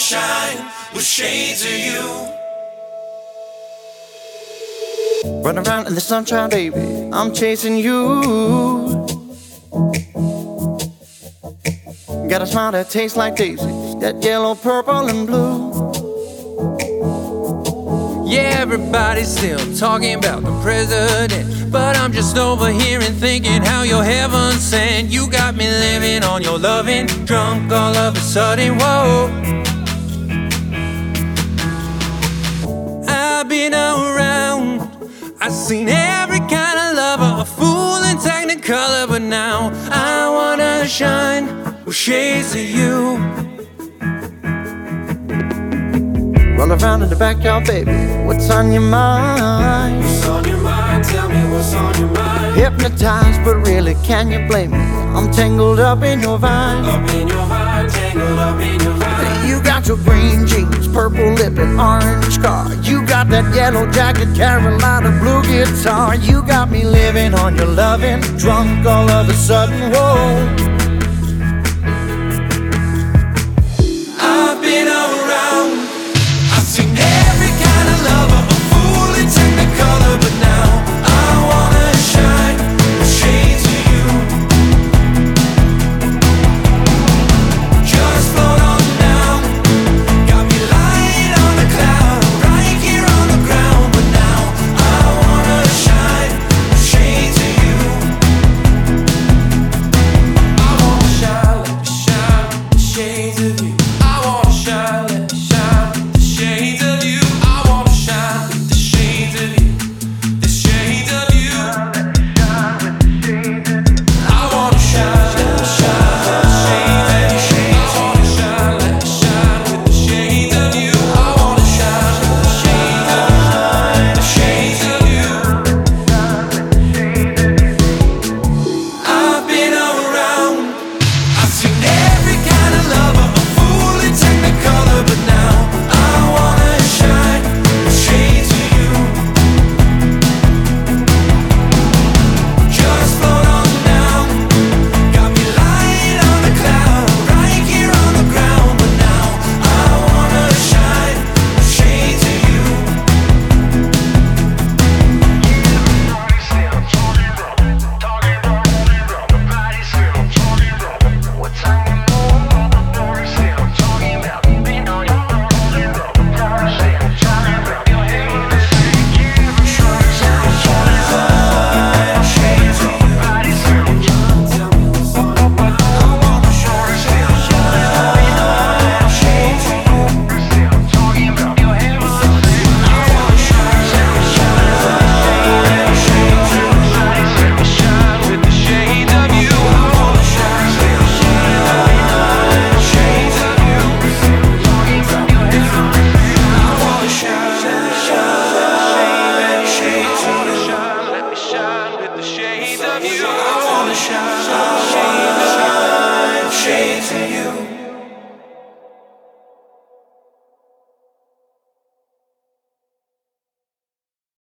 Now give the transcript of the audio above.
shine with shades of you. Run around in the sunshine, baby. I'm chasing you. Got a smile that tastes like daisies, that yellow, purple, and blue. Yeah, everybody's still talking about the president. But I'm just over here and thinking how you're heaven sent. You got me living on your loving, drunk all of a sudden. Whoa. Been around, I've seen every kind of lover, a fool and technicolor. But now I wanna shine with shades of you. Run around in the backyard, baby. What's on your mind? What's on your mind? Tell me what's on your mind. Hypnotized, but really, can you blame me? I'm tangled up in your vine. Up in your mind, tangled up in your mind. You got your green jeans, purple lip, and orange car. You got that yellow jacket, Carolina blue guitar. You got me living on your loving, drunk all of a sudden. Whoa. on you. I wanna shine, shine, shine, shine.